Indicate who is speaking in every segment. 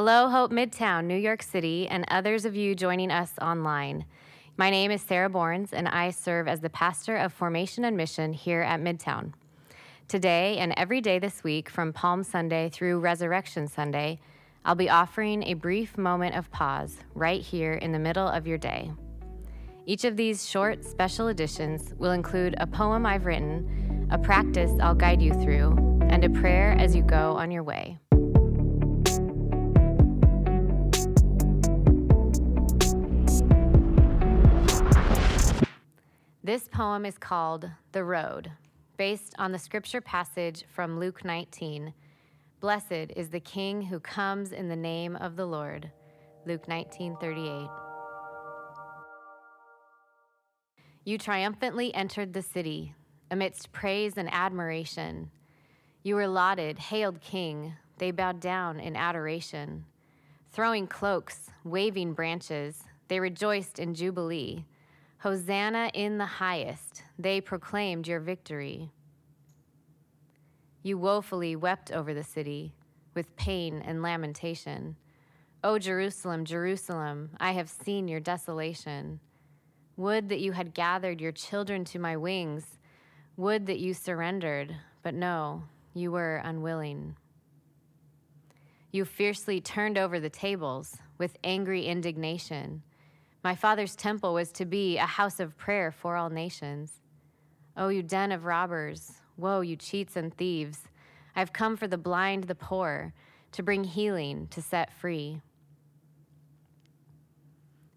Speaker 1: Hello, Hope Midtown, New York City, and others of you joining us online. My name is Sarah Borns, and I serve as the pastor of Formation and Mission here at Midtown. Today and every day this week, from Palm Sunday through Resurrection Sunday, I'll be offering a brief moment of pause right here in the middle of your day. Each of these short special editions will include a poem I've written, a practice I'll guide you through, and a prayer as you go on your way. This poem is called The Road, based on the scripture passage from Luke 19. Blessed is the King who comes in the name of the Lord. Luke 19:38. You triumphantly entered the city amidst praise and admiration. You were lauded, hailed king. They bowed down in adoration. Throwing cloaks, waving branches, they rejoiced in jubilee. Hosanna in the highest, they proclaimed your victory. You woefully wept over the city with pain and lamentation. O Jerusalem, Jerusalem, I have seen your desolation. Would that you had gathered your children to my wings. Would that you surrendered, but no, you were unwilling. You fiercely turned over the tables with angry indignation. My father's temple was to be a house of prayer for all nations. O oh, you den of robbers, woe, you cheats and thieves. I have come for the blind, the poor, to bring healing, to set free.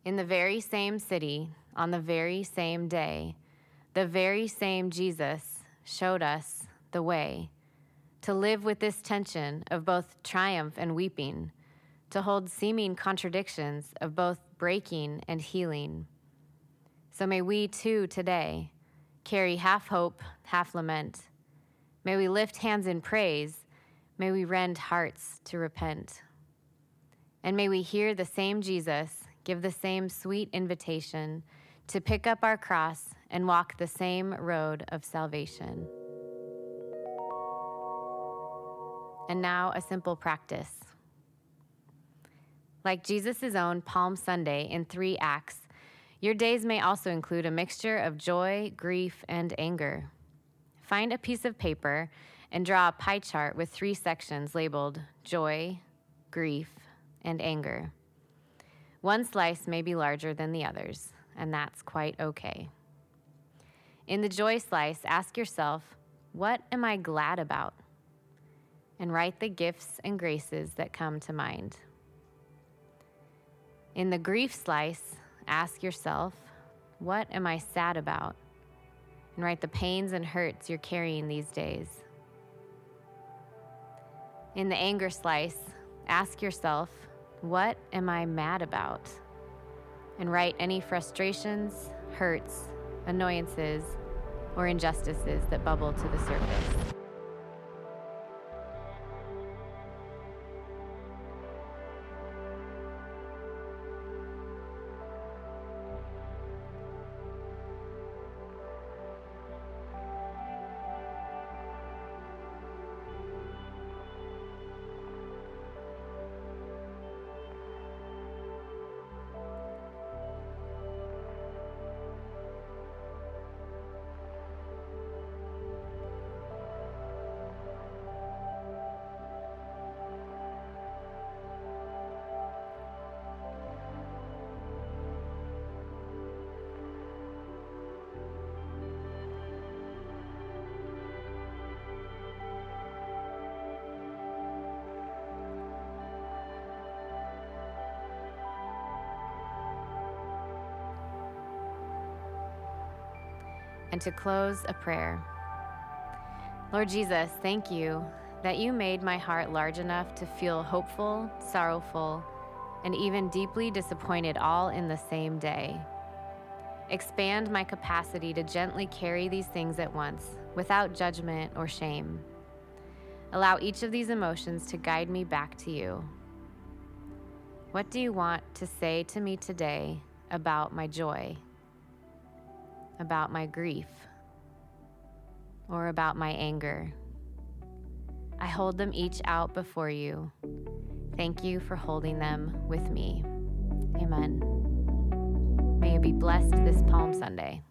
Speaker 1: In the very same city, on the very same day, the very same Jesus showed us the way to live with this tension of both triumph and weeping, to hold seeming contradictions of both breaking and healing. So may we too today carry half hope, half lament. May we lift hands in praise. May we rend hearts to repent. And may we hear the same Jesus give the same sweet invitation to pick up our cross and walk the same road of salvation. And now, a simple practice. Like Jesus' own Palm Sunday in three acts, your days may also include a mixture of joy, grief, and anger. Find a piece of paper and draw a pie chart with three sections labeled joy, grief, and anger. One slice may be larger than the others, and that's quite okay. In the joy slice, ask yourself, What am I glad about? And write the gifts and graces that come to mind. In the grief slice, ask yourself, What am I sad about? And write the pains and hurts you're carrying these days. In the anger slice, ask yourself, What am I mad about? And write any frustrations, hurts, annoyances, or injustices that bubble to the surface. And to close, a prayer. Lord Jesus, thank you that you made my heart large enough to feel hopeful, sorrowful, and even deeply disappointed all in the same day. Expand my capacity to gently carry these things at once without judgment or shame. Allow each of these emotions to guide me back to you. What do you want to say to me today about my joy? About my grief or about my anger. I hold them each out before you. Thank you for holding them with me. Amen. May you be blessed this Palm Sunday.